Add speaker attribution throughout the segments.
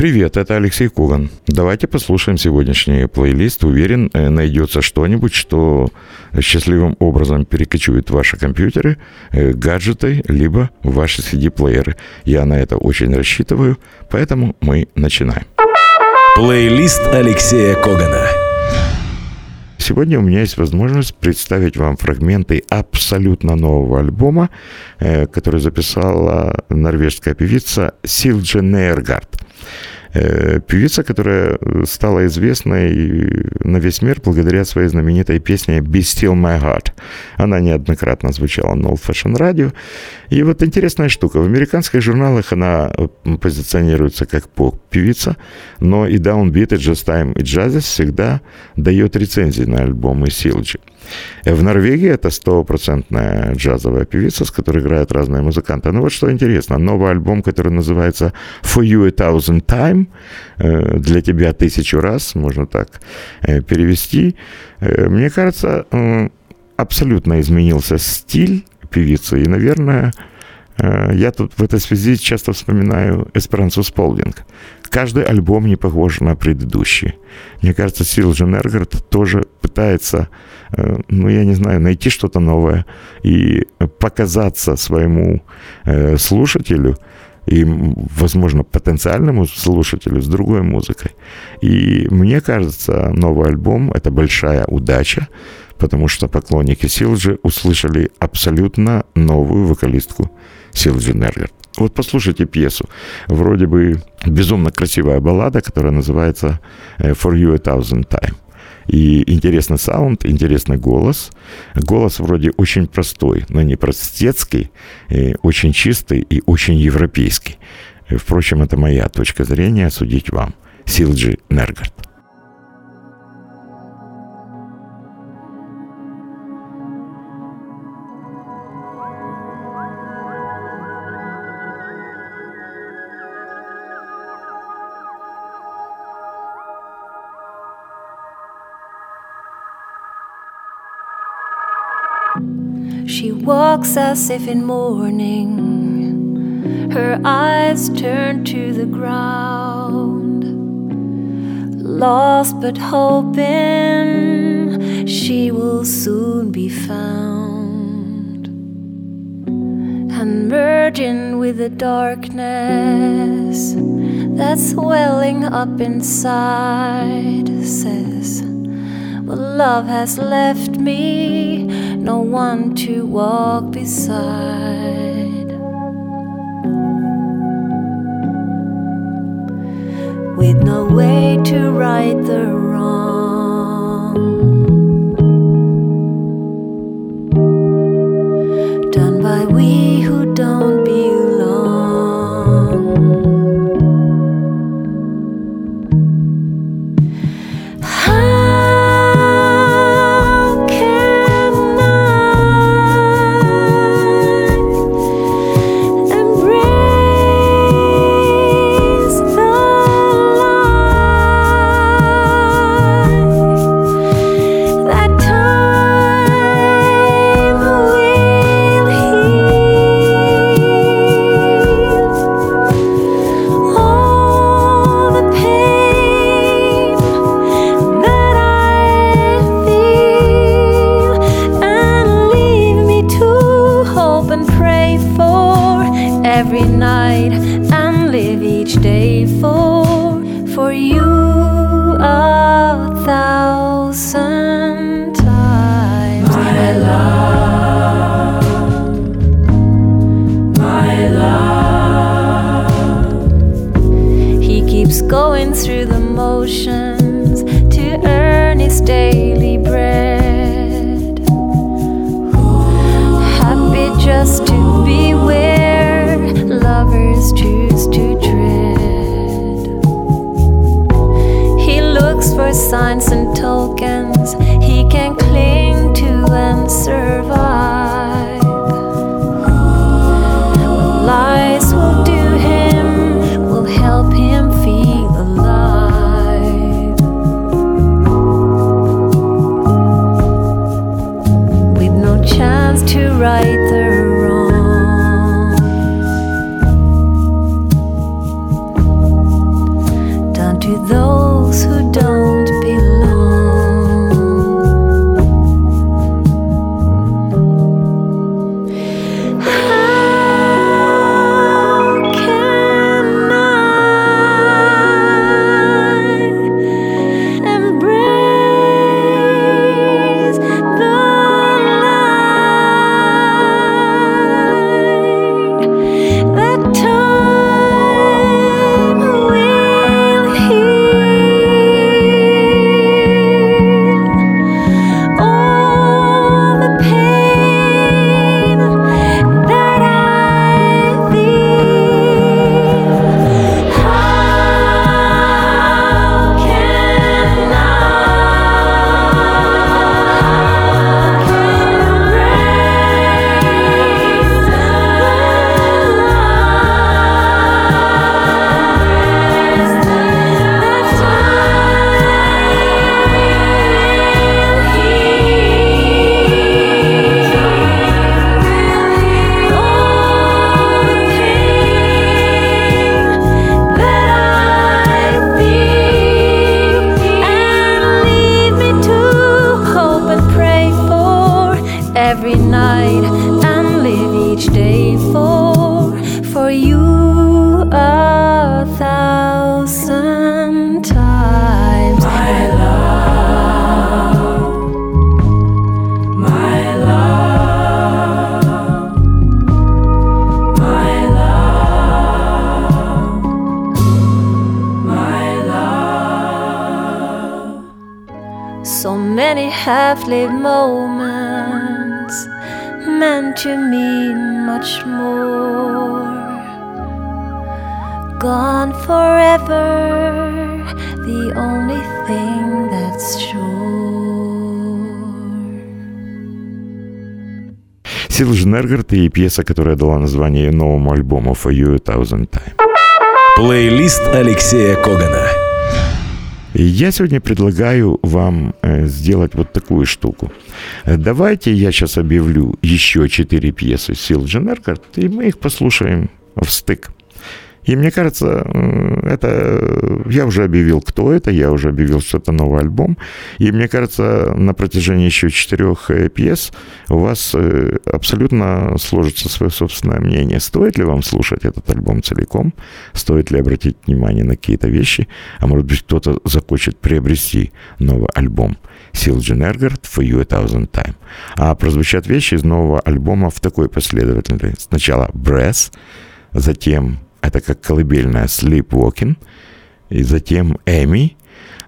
Speaker 1: Привет, это Алексей Коган. Давайте послушаем сегодняшний плейлист. Уверен, э, найдется что-нибудь, что счастливым образом перекочует в ваши компьютеры, э, гаджеты, либо ваши CD-плееры. Я на это очень рассчитываю, поэтому мы начинаем.
Speaker 2: Плейлист Алексея Когана.
Speaker 1: Сегодня у меня есть возможность представить вам фрагменты абсолютно нового альбома, э, который записала норвежская певица Силджи Нейргард. Э, певица, которая стала известной на весь мир благодаря своей знаменитой песне «Be Still My Heart». Она неоднократно звучала на Old Fashion Radio. И вот интересная штука. В американских журналах она позиционируется как поп-певица, но и Downbeat, и Just Time, и Jazzes всегда дает рецензии на альбомы Силджи. В Норвегии это стопроцентная джазовая певица, с которой играют разные музыканты. Ну вот что интересно, новый альбом, который называется For You a Thousand Time, э, для тебя тысячу раз, можно так э, перевести. Э, мне кажется, абсолютно изменился стиль певицы, и, наверное, я тут в этой связи часто вспоминаю Эсперансу Сполдинг. Каждый альбом не похож на предыдущий. Мне кажется, Сил Дженергард тоже пытается, э, ну, я не знаю, найти что-то новое и показаться своему э, слушателю и, возможно, потенциальному слушателю с другой музыкой. И мне кажется, новый альбом — это большая удача, потому что поклонники Силджи услышали абсолютно новую вокалистку Силджи Нергард. Вот послушайте пьесу. Вроде бы безумно красивая баллада, которая называется э, «For You a Thousand Time». И интересный саунд, интересный голос. Голос вроде очень простой, но не простецкий, очень чистый и очень европейский. Впрочем, это моя точка зрения, судить вам. Силджи Нергард.
Speaker 3: Walks as if in mourning, her eyes turned to the ground. Lost but hoping she will soon be found. And merging with the darkness that's welling up inside, says, Well, love has left me no one to walk beside. With no way to right the wrong the only thing that's sure.
Speaker 1: Силж Нергард и пьеса, которая дала название новому альбому For You a Thousand Times.
Speaker 2: Плейлист Алексея Когана.
Speaker 1: Я сегодня предлагаю вам э, сделать вот такую штуку. Э, Давайте я сейчас объявлю еще четыре пьесы Силджи Нергард, и мы их послушаем в стык. И мне кажется, э, это я уже объявил, кто это, я уже объявил, что это новый альбом. И мне кажется, на протяжении еще четырех э, пьес у вас э, абсолютно сложится свое собственное мнение. Стоит ли вам слушать этот альбом целиком? Стоит ли обратить внимание на какие-то вещи? А может быть, кто-то захочет приобрести новый альбом Силджи Нергард For You a Thousand Time. А прозвучат вещи из нового альбома в такой последовательности. Сначала Breath, затем это как колыбельная Sleepwalking, и затем Эми,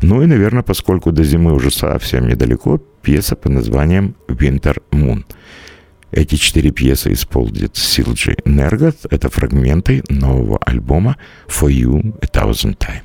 Speaker 1: ну и, наверное, поскольку до зимы уже совсем недалеко, пьеса под названием Winter Moon. Эти четыре пьесы исполнит Силджи Нергат. Это фрагменты нового альбома For You a Thousand Time.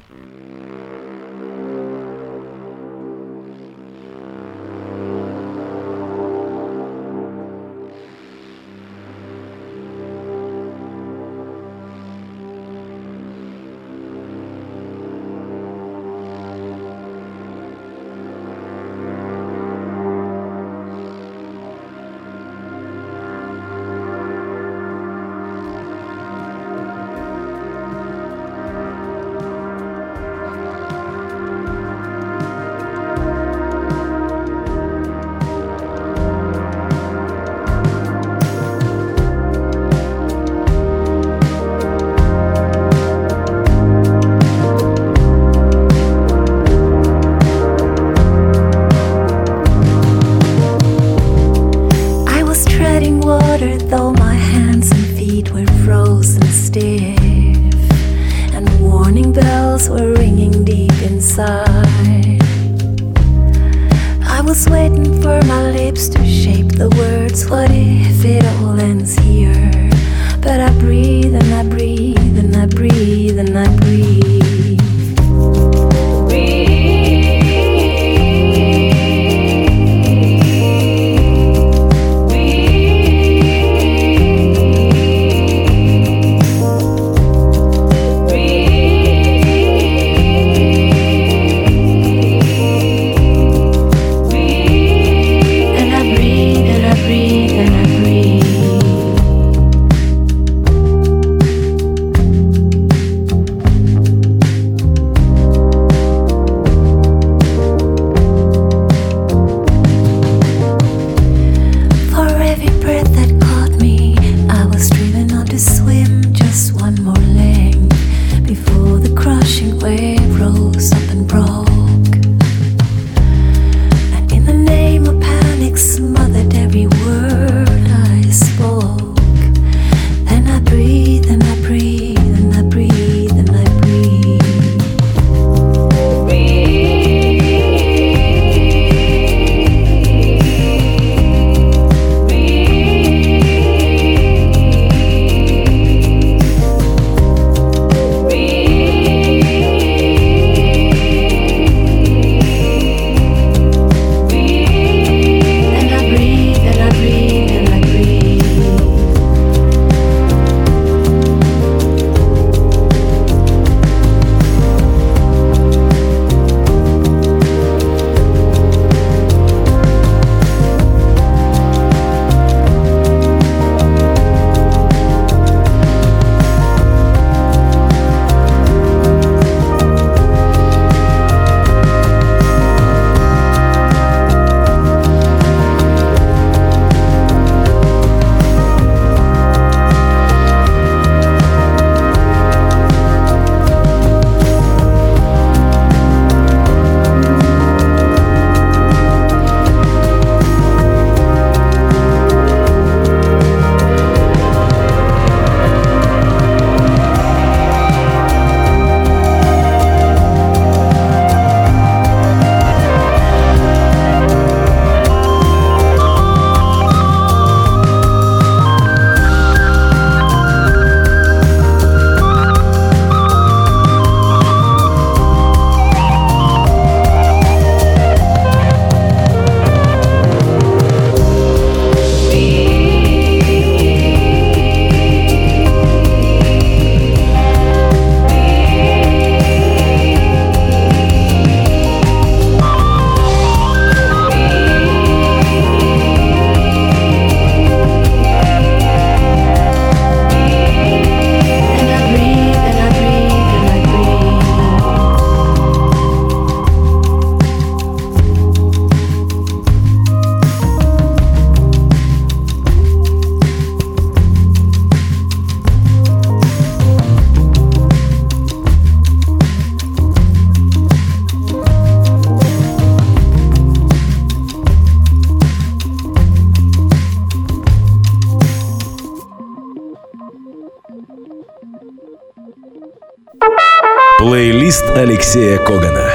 Speaker 2: Плейлист Алексея Когана.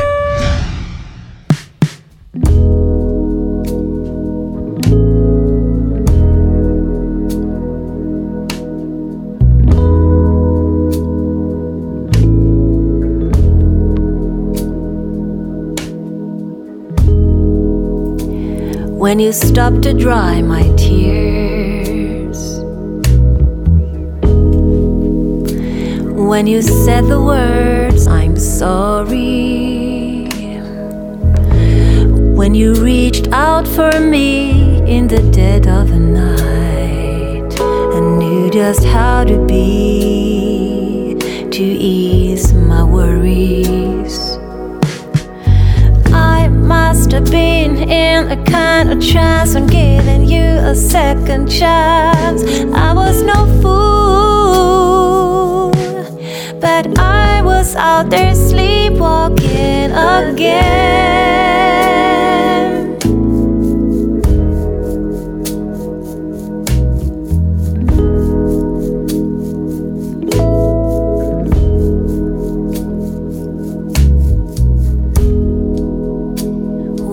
Speaker 3: When you stop to dry my tears. When you said the words, I'm sorry. When you reached out for me in the dead of the night and knew just how to be to ease my worries. I must have been in a kind of trance when giving you a second chance. I was no fool, but I out there sleepwalking again.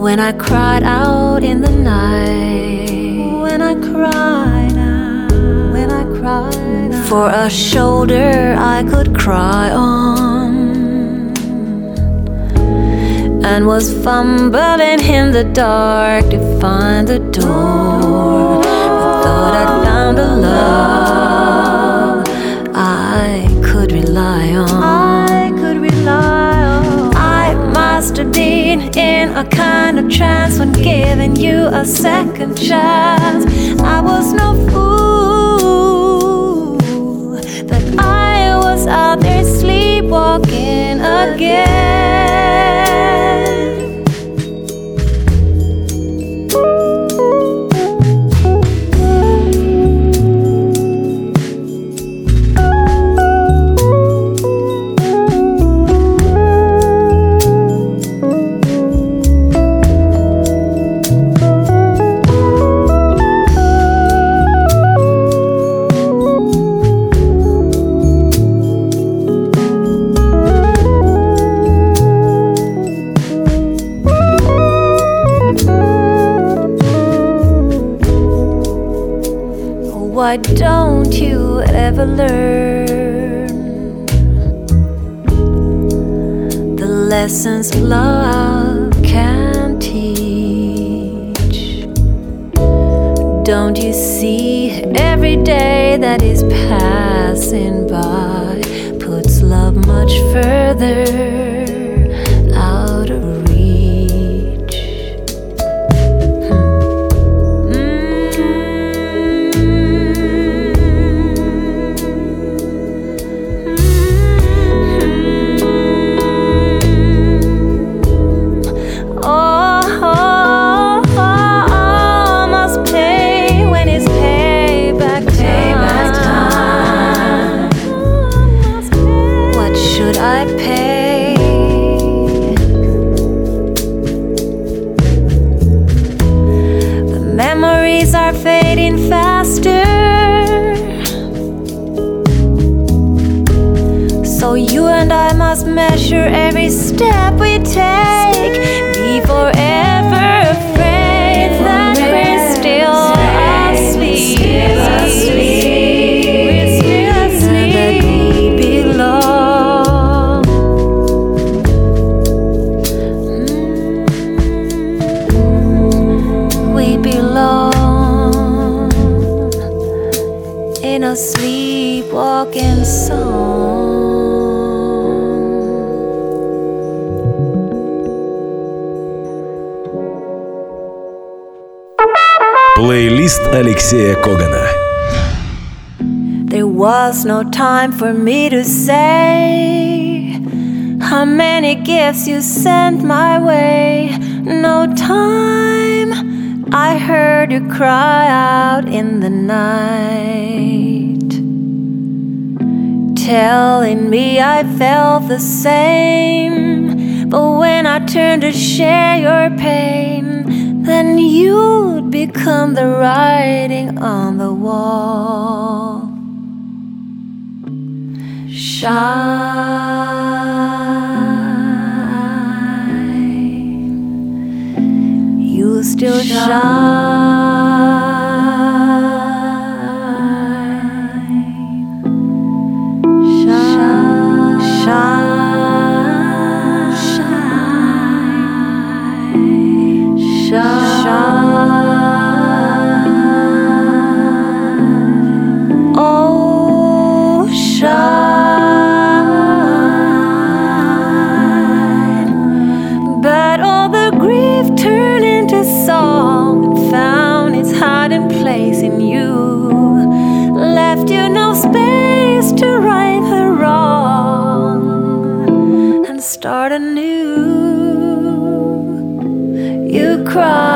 Speaker 3: When I cried out in the night, when I cried out, when I cried out, for a shoulder I could cry on, and was fumbling in the dark to find the door. I thought I'd found a love I could rely on. I could rely on. I must have been in a kind of trance when giving you a second chance. I was no fool, but I was out there sleepwalking again. Why don't you ever learn the lessons love can teach? Don't you see every day that is passing by puts love much further for me to say how many gifts you sent my way. No time. I heard you cry out in the night, telling me I felt the same. But when I turned to share your pain, then you'd become the writing on the wall shine. You'll still shine. cry.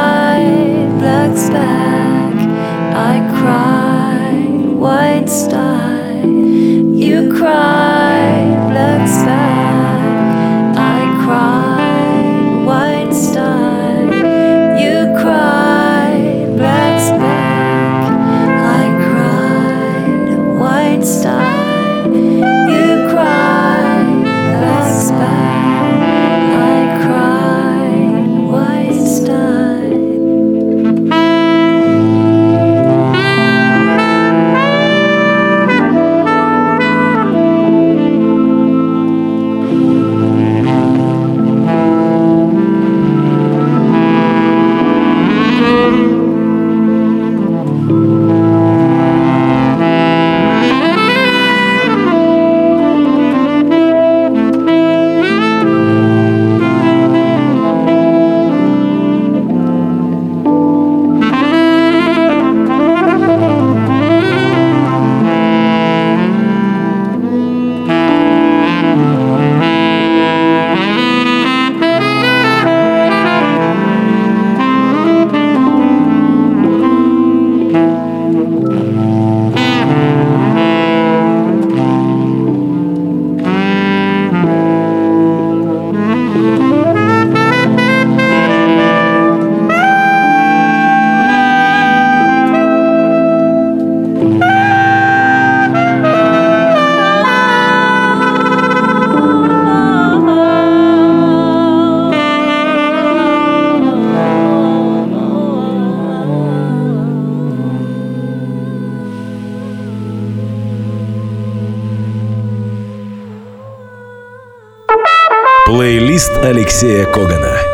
Speaker 2: Алексея Когана.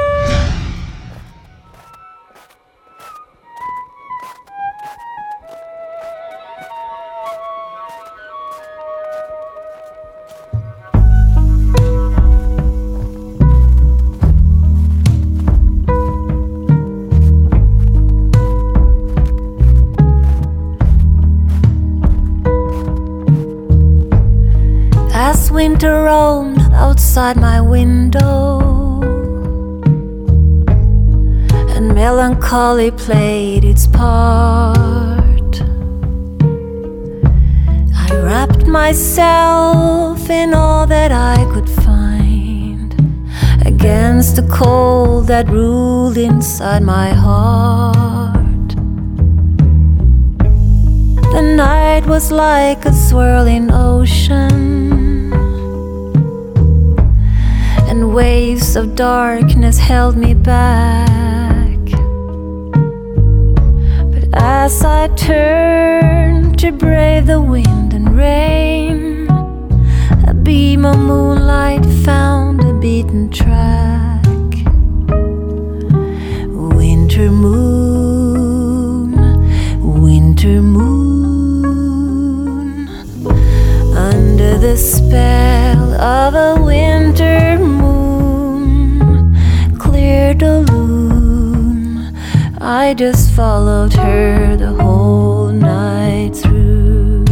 Speaker 3: Melancholy played its part. I wrapped myself in all that I could find against the cold that ruled inside my heart. The night was like a swirling ocean, and waves of darkness held me back. As I turn to brave the wind and rain, a beam of moonlight found a beaten track. Winter moon, winter moon, under the spell of a winter I just followed her the whole night through.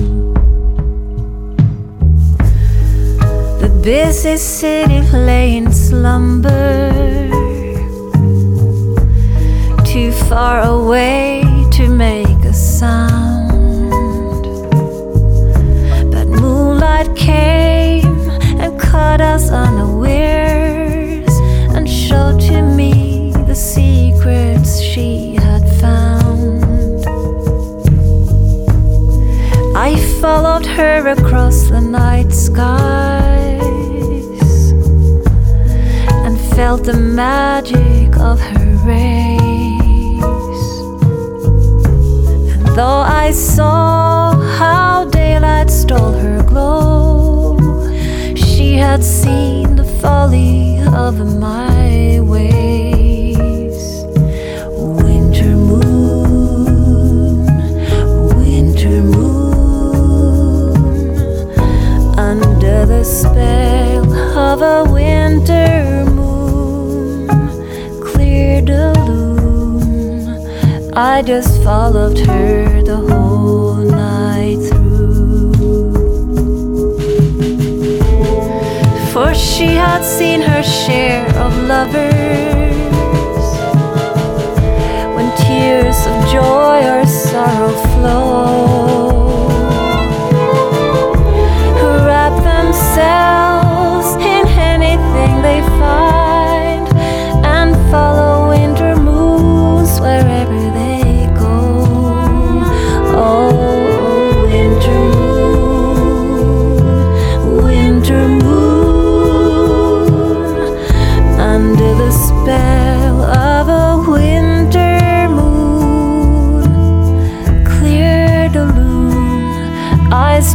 Speaker 3: The busy city lay in slumber, too far away to make a sound. But moonlight came and caught us unawares followed her across the night skies and felt the magic of her rays. And though I saw how daylight stole her glow, she had seen the folly of my way. The spell of a winter moon, clear the loom. I just followed her the whole night through. For she had seen her share of lovers when tears of joy or sorrow flow. myself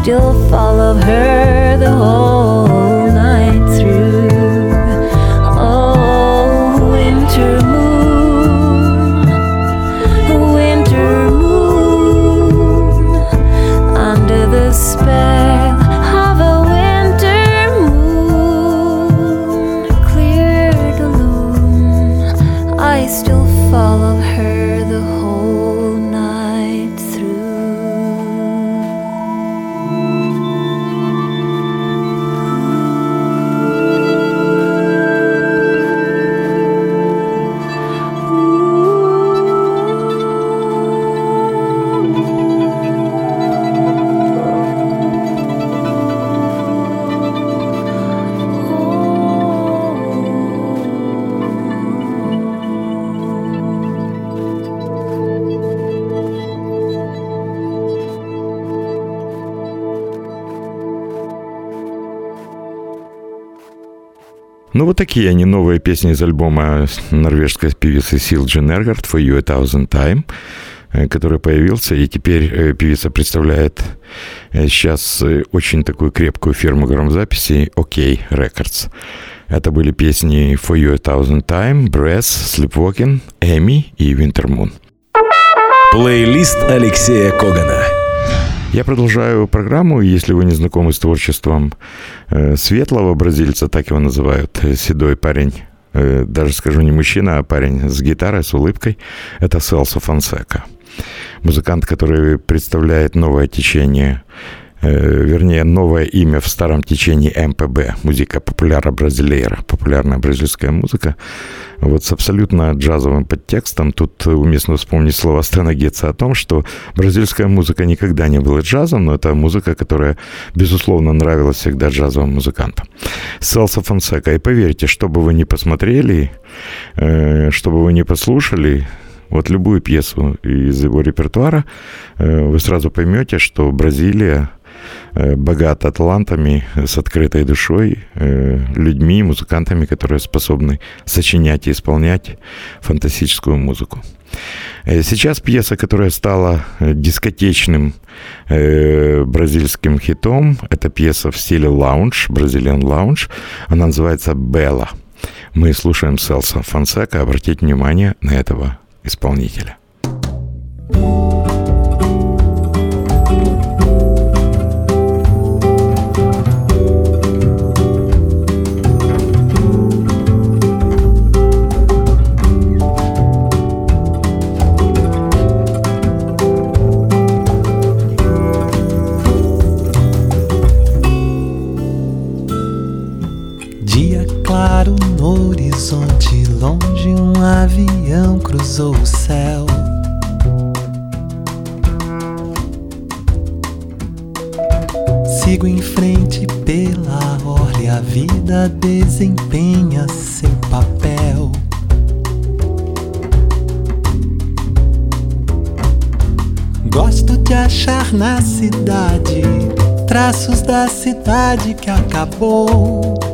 Speaker 3: still follow her the whole
Speaker 1: Ну, вот такие они новые песни из альбома норвежской певицы Сил Дженергард «For You a Thousand Time», э, который появился, и теперь э, певица представляет э, сейчас очень такую крепкую фирму грамзаписи OK Records. Это были песни «For You a Thousand Time», «Breath», «Sleepwalking», «Эми» и «Winter Moon».
Speaker 2: Плейлист Алексея Когана.
Speaker 1: Я продолжаю программу. Если вы не знакомы с творчеством э, светлого бразильца, так его называют, э, седой парень, э, даже скажу не мужчина, а парень с гитарой, с улыбкой, это Селсо Фонсека. Музыкант, который представляет новое течение, вернее, новое имя в старом течении МПБ, музыка популяра бразилейра, популярная бразильская музыка, вот с абсолютно джазовым подтекстом. Тут уместно вспомнить слово Стенагетса о том, что бразильская музыка никогда не была джазом, но это музыка, которая, безусловно, нравилась всегда джазовым музыкантам. Селса Фонсека. И поверьте, что бы вы ни посмотрели, э, что бы вы ни послушали, вот любую пьесу из его репертуара, э, вы сразу поймете, что Бразилия э, богата талантами, с открытой душой, э, людьми, музыкантами, которые способны сочинять и исполнять фантастическую музыку. Э, Сейчас пьеса, которая стала э, дискотечным э, бразильским хитом, это пьеса в стиле лаунж, бразилиан лаунж. Она называется «Белла». Мы слушаем Селса Фонсека. Обратите внимание на этого исполнителя.
Speaker 4: Dia horizonte, longe um avião cruzou o céu. Sigo em frente pela orla, a vida desempenha seu papel. Gosto de achar na cidade traços da cidade que acabou.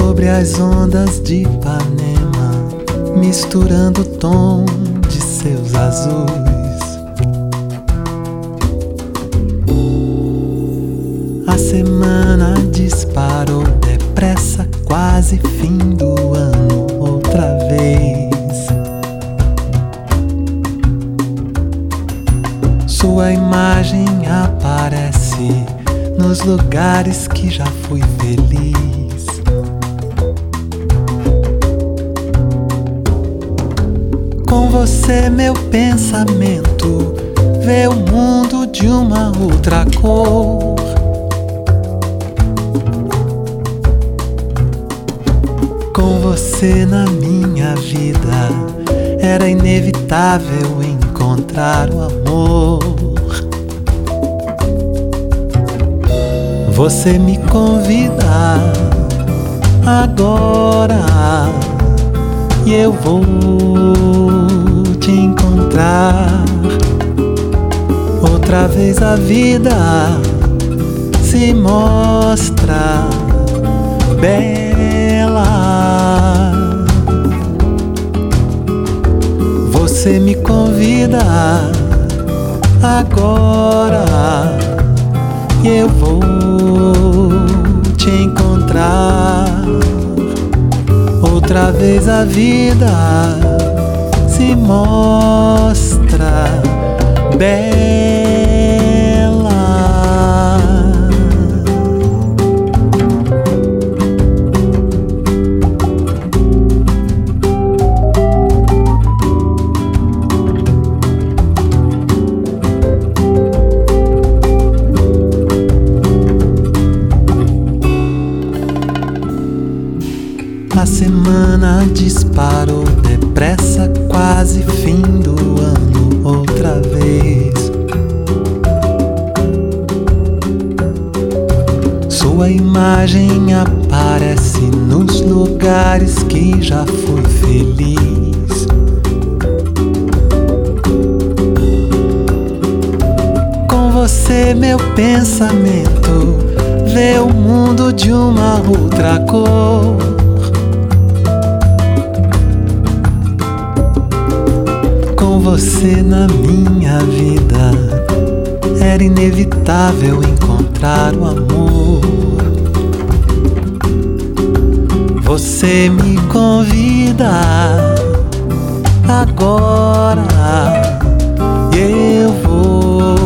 Speaker 4: Sobre as ondas de Ipanema, misturando o tom de seus azuis. A semana disparou depressa, quase fim do ano outra vez. Sua imagem aparece nos lugares que já fui feliz. Com você, meu pensamento vê o mundo de uma outra cor. Com você na minha vida, era inevitável encontrar o amor. Você me convida agora e eu vou te encontrar. Outra vez a vida se mostra bela. Você me convida agora e eu vou te encontrar. Outra vez a vida se mostra bela. semana disparou depressa, quase fim do ano outra vez. Sua imagem aparece nos lugares que já fui feliz. Com você, meu pensamento vê o mundo de uma outra cor. Você na minha vida, era inevitável encontrar o amor. Você me convida agora e eu vou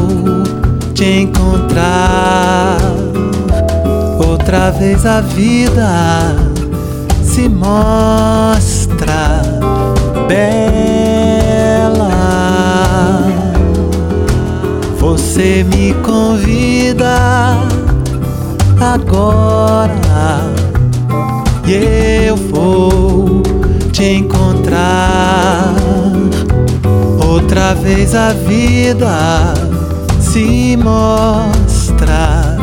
Speaker 4: te encontrar. Outra vez a vida se mostra bela. Você me convida agora e eu vou te encontrar. Outra vez a vida se mostra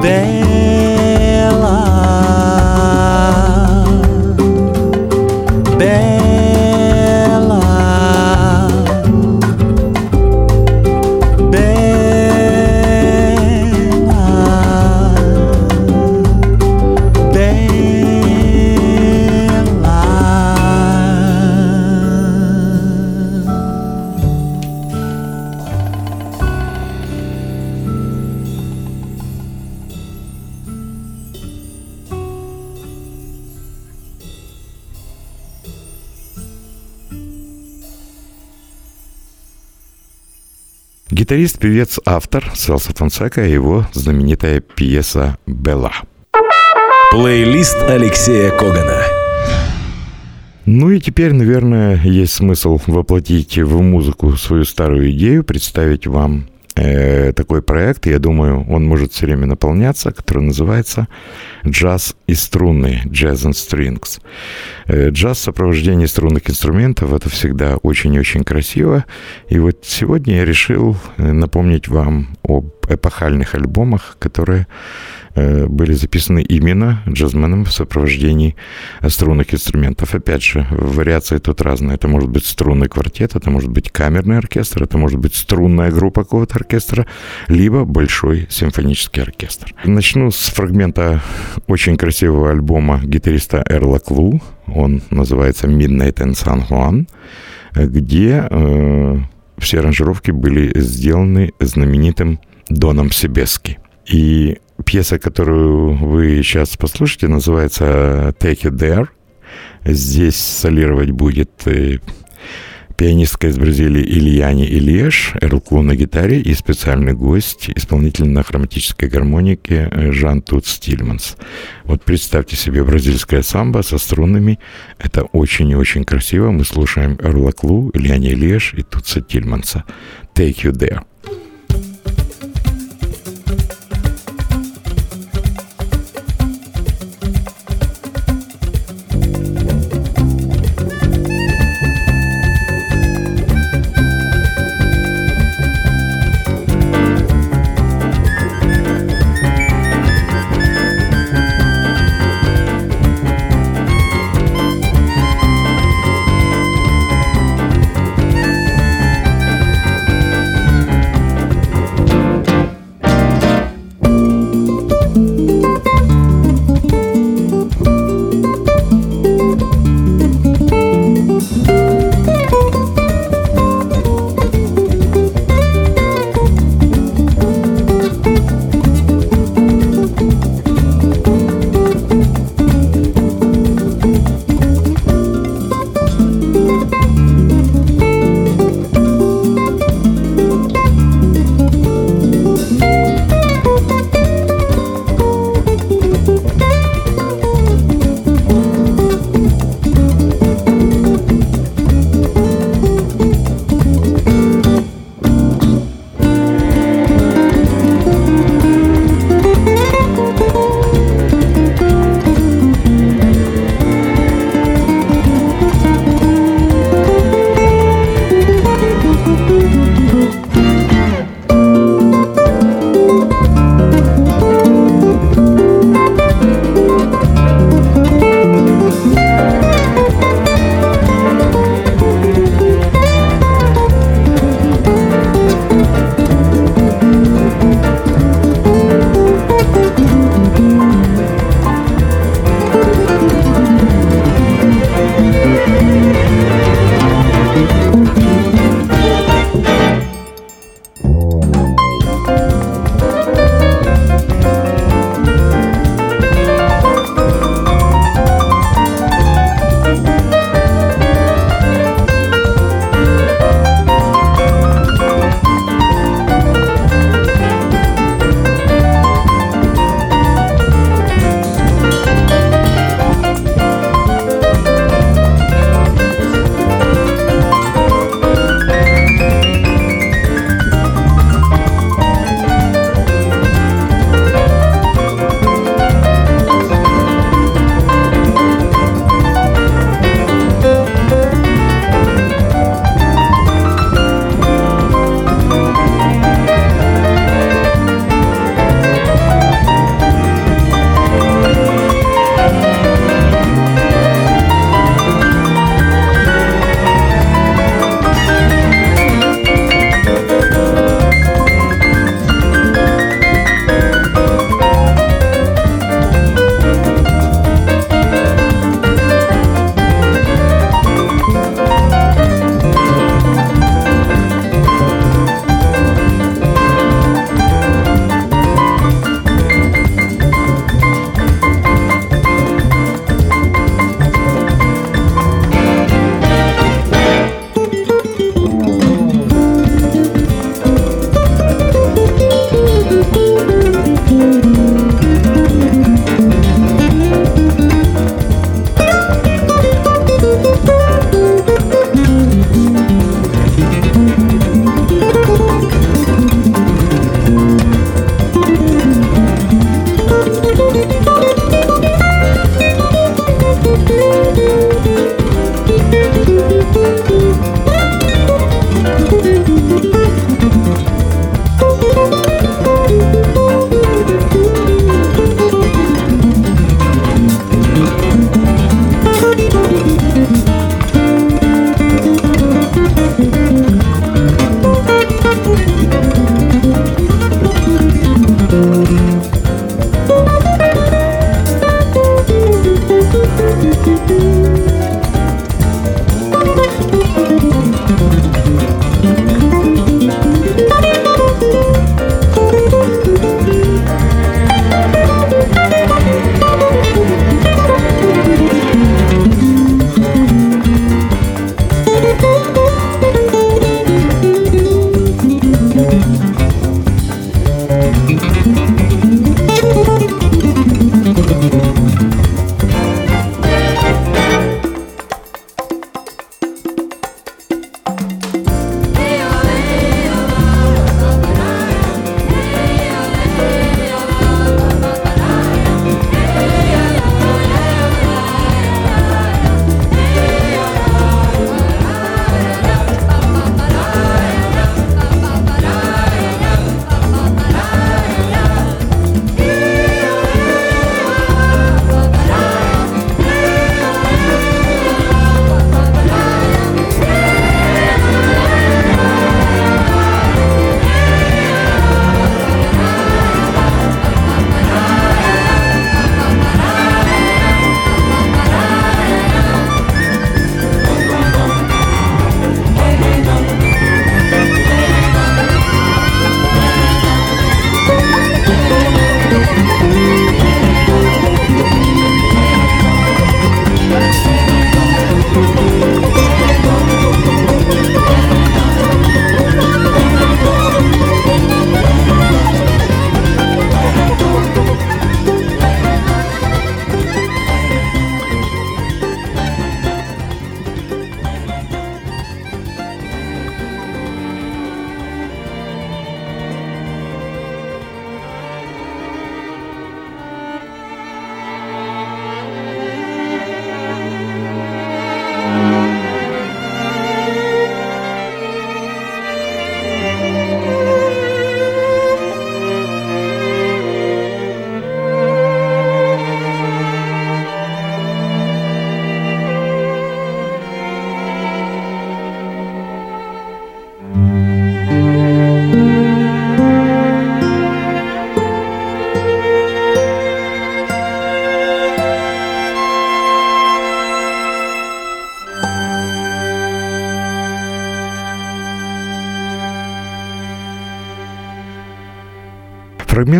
Speaker 4: bela.
Speaker 1: Гитарист, певец, автор Селса Фонсека и его знаменитая пьеса «Белла».
Speaker 2: Плейлист Алексея Когана.
Speaker 1: Ну и теперь, наверное, есть смысл воплотить в музыку свою старую идею, представить вам такой проект, я думаю, он может все время наполняться, который называется «Джаз и струны» «Jazz and Strings». Э, джаз в сопровождении струнных инструментов — это всегда очень-очень красиво. И вот сегодня я решил э, напомнить вам об эпохальных альбомах, которые э, были записаны именно джазменом в сопровождении струнных инструментов. Опять же, вариации тут разные. Это может быть струнный квартет, это может быть камерный оркестр, это может быть струнная группа какого-то оркестра, либо большой симфонический оркестр. Начну с фрагмента очень красивого альбома гитариста Эрла Клу. Он называется «Midnight in San Juan», где э, все аранжировки были сделаны знаменитым Доном Себески. И пьеса, которую вы сейчас послушаете, называется «Take It There». Здесь солировать будет э, пианистка из Бразилии Ильяни Ильеш, Эрлку на гитаре и специальный гость, исполнитель на хроматической гармонике э, Жан Тут Стильманс. Вот представьте себе бразильская самбо со струнами. Это очень и очень красиво. Мы слушаем Эрлаклу, Ильяни Ильеш и Тутса Тильманса. Take you there.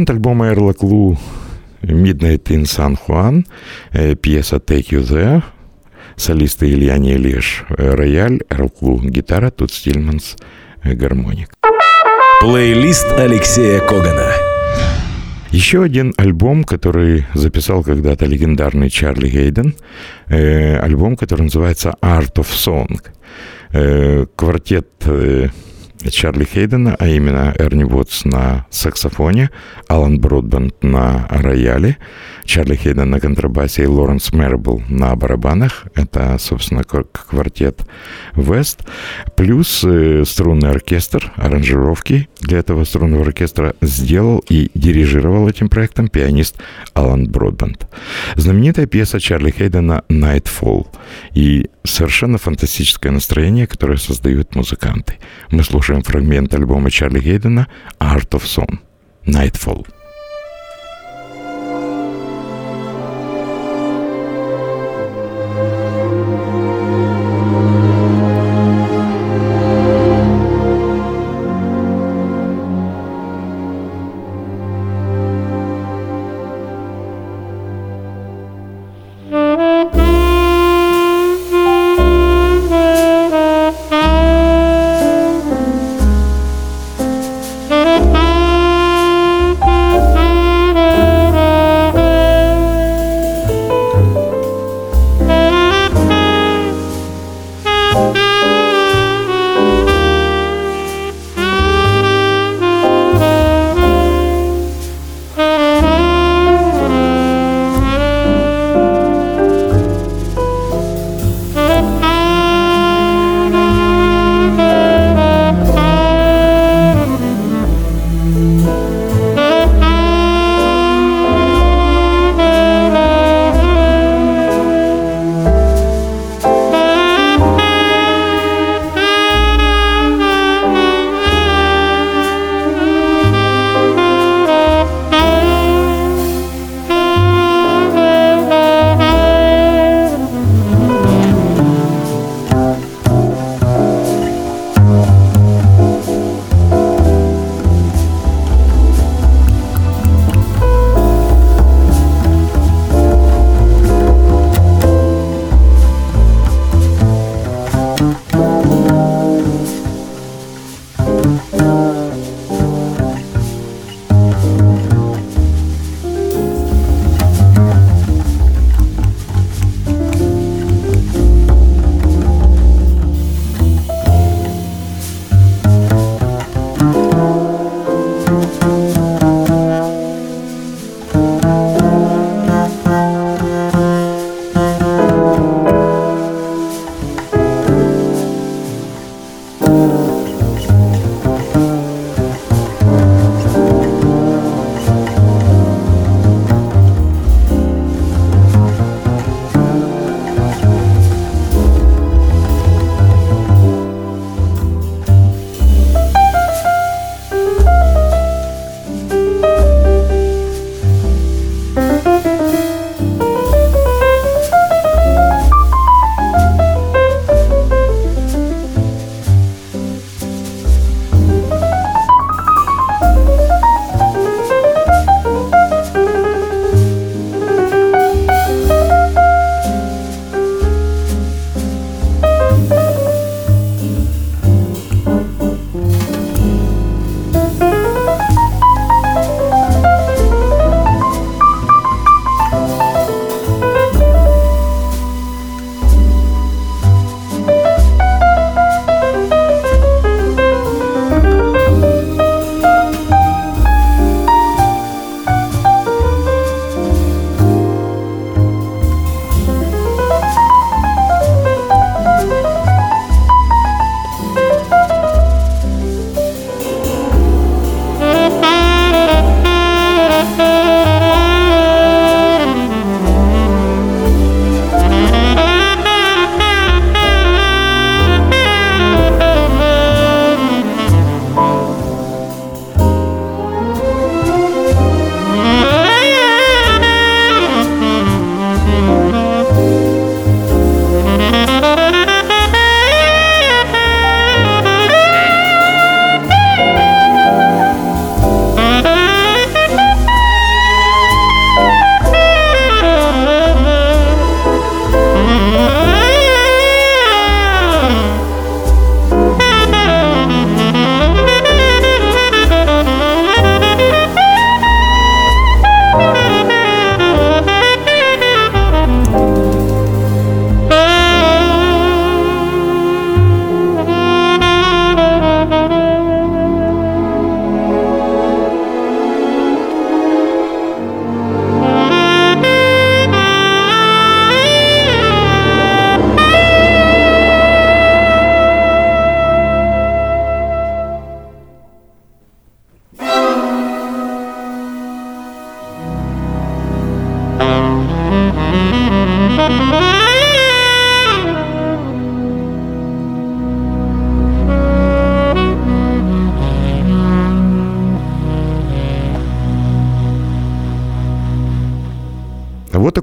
Speaker 1: Фрагмент альбома Эрла Клу «Midnight in San Juan», пьеса «Take You There», солисты Илья Нелеш, рояль, Эрл Клу, гитара, тут Стильманс, гармоник.
Speaker 2: Плейлист Алексея Когана.
Speaker 1: Еще один альбом, который записал когда-то легендарный Чарли Гейден, э, альбом, который называется Art of Song. Э, квартет э, Чарли Хейдена, а именно Эрни Уотс на саксофоне, Алан Бродбенд на рояле, Чарли Хейден на контрабасе и Лоренс Мэрбл на барабанах. Это, собственно, квартет Вест. Плюс э, струнный оркестр, аранжировки для этого струнного оркестра сделал и дирижировал этим проектом пианист Алан Бродбенд. Знаменитая пьеса Чарли Хейдена «Nightfall» и совершенно фантастическое настроение, которое создают музыканты. Мы слушаем фрагмент альбома Чарли Гейдена «Art of Song» «Nightfall».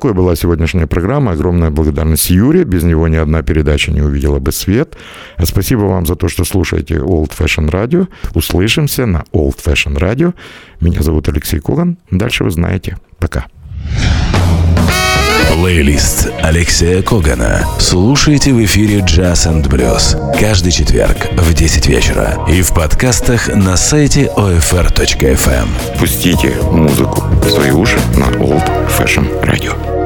Speaker 1: Такой была сегодняшняя программа. Огромная благодарность Юре. Без него ни одна передача не увидела бы свет. Спасибо вам за то, что слушаете Old Fashion Radio. Услышимся на Old Fashion Radio. Меня зовут Алексей Коган. Дальше вы знаете. Пока.
Speaker 2: Плейлист Алексея Когана. Слушайте в эфире Jazz and Blues каждый четверг в 10 вечера и в подкастах на сайте OFR.FM.
Speaker 1: Пустите музыку в свои уши на Old Fashion Radio.